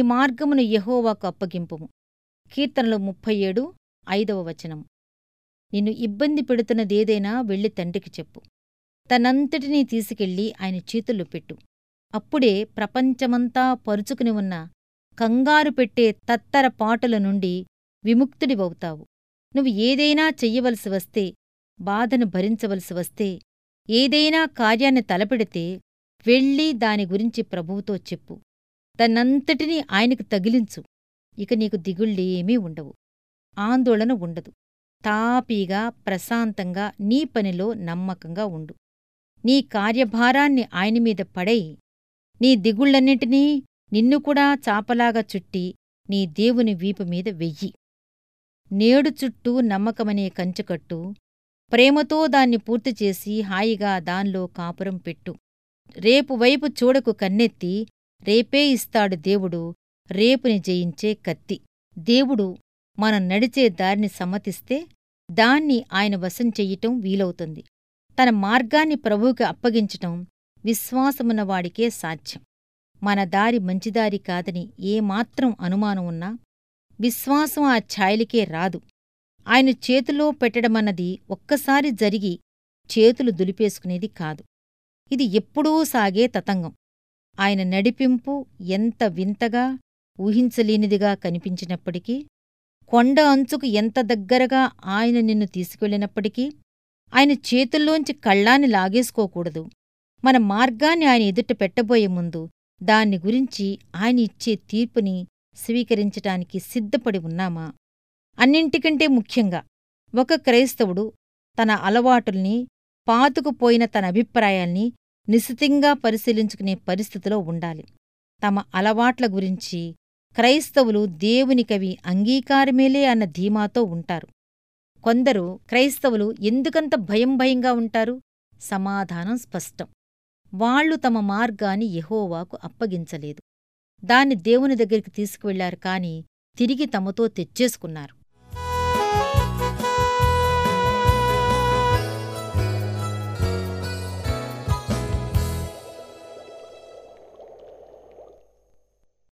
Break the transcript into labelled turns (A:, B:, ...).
A: మార్గమును యహోవాకు అప్పగింపుము. కీర్తనలు ముప్పై ఏడు ఐదవ వచనము నిన్ను ఇబ్బంది పెడుతున్నదేదైనా వెళ్ళి తండ్రికి చెప్పు. తనంతటినీ తీసుకెళ్ళి ఆయన చేతుల్లో పెట్టు. అప్పుడే ప్రపంచమంతా పరుచుకుని ఉన్న కంగారు పెట్టే తత్తర పాటుల నుండి విముక్తుడివవుతావు. నువ్వు ఏదైనా చెయ్యవలసి వస్తే బాధను భరించవలసి వస్తే ఏదైనా కార్యాన్ని తలపెడితే వెళ్ళి దాని గురించి ప్రభువుతో చెప్పు. తన్నంతటినీ ఆయనకు తగిలించు. ఇక నీకు దిగుళ్ళేమీ ఉండవు. ఆందోళన ఉండదు. తాపీగా ప్రశాంతంగా నీ పనిలో నమ్మకంగా ఉండు. నీ కార్యభారాన్ని ఆయనమీద పడై నీ దిగుళ్ళన్నింటినీ నిన్ను కూడా చాపలాగా చుట్టి నీ దేవుని వీపుమీద వెయ్యి. నేడు చుట్టూ నమ్మకమనే కంచుకట్టు ప్రేమతో దాన్ని పూర్తిచేసి హాయిగా దాన్లో కాపురం పెట్టు. రేపు వైపు చూడకు కన్నెత్తి రేపే ఇస్తాడు దేవుడు రేపుని జయించే కత్తి. దేవుడు మనం నడిచే దారిని సమ్మతిస్తే దాన్ని ఆయన వశం చెయ్యటం వీలవుతుంది. తన మార్గాన్ని ప్రభువుకి అప్పగించటం విశ్వాసమున్నవాడికే సాధ్యం. మన దారి మంచిదారి కాదని ఏమాత్రం అనుమానం ఉన్నా విశ్వాసం ఆ ఛాయలికే రాదు. ఆయన చేతిలో పెట్టడమన్నది ఒక్కసారి జరిగి చేతులు దులిపేసుకునేది కాదు. ఇది ఎప్పుడూ సాగే తతంగం. ఆయన నడిపింపు ఎంత వింతగా ఊహించలేనిదిగా కనిపించినప్పటికీ కొండ అంచుకు ఎంత దగ్గరగా ఆయన నిన్ను తీసుకెళ్ళినప్పటికీ ఆయన చేతుల్లోంచి కళ్ళాన్ని లాగేసుకోకూడదు. మన మార్గాన్ని ఆయన ఎదుట పెట్టబోయే ముందు దాన్ని గురించి ఆయన ఇచ్చే తీర్పుని స్వీకరించటానికి సిద్ధపడి ఉన్నామా? అన్నింటికంటే ముఖ్యంగా ఒక క్రైస్తవుడు తన అలవాటుల్ని పాతుకుపోయిన తన అభిప్రాయాల్ని నిశితంగా పరిశీలించుకునే పరిస్థితిలో ఉండాలి. తమ అలవాట్ల గురించి క్రైస్తవులు దేవునికవి అంగీకారమేలే అన్న ధీమాతో ఉంటారు. కొందరు క్రైస్తవులు ఎందుకంత భయం భయంగా ఉంటారు? సమాధానం స్పష్టం. వాళ్ళు తమ మార్గాన్ని యహోవాకు అప్పగించలేదు. దాన్ని దేవుని దగ్గరికి తీసుకువెళ్ళారు కాని తిరిగి తమతో తెచ్చేసుకున్నారు.